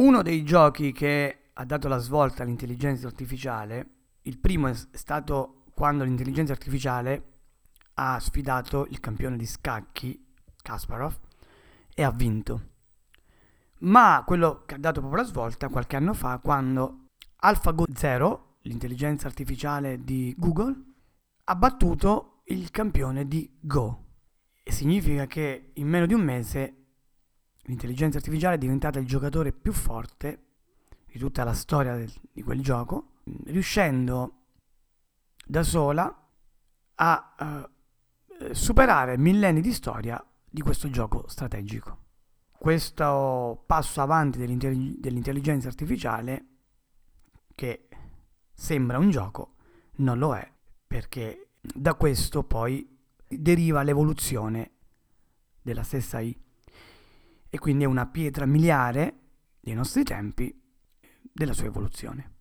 Uno dei giochi che ha dato la svolta all'intelligenza artificiale, il primo è stato quando l'intelligenza artificiale ha sfidato il campione di scacchi, Kasparov, e ha vinto. Ma quello che ha dato proprio la svolta qualche anno fa, quando AlphaGo Zero, l'intelligenza artificiale di Google, ha battuto il campione di Go. E significa che in meno di un mese l'intelligenza artificiale è diventata il giocatore più forte di tutta la storia del, di quel gioco, riuscendo da sola a uh, superare millenni di storia di questo gioco strategico. Questo passo avanti dell'intellig- dell'intelligenza artificiale, che sembra un gioco, non lo è, perché da questo poi deriva l'evoluzione della stessa I e quindi è una pietra miliare dei nostri tempi della sua evoluzione.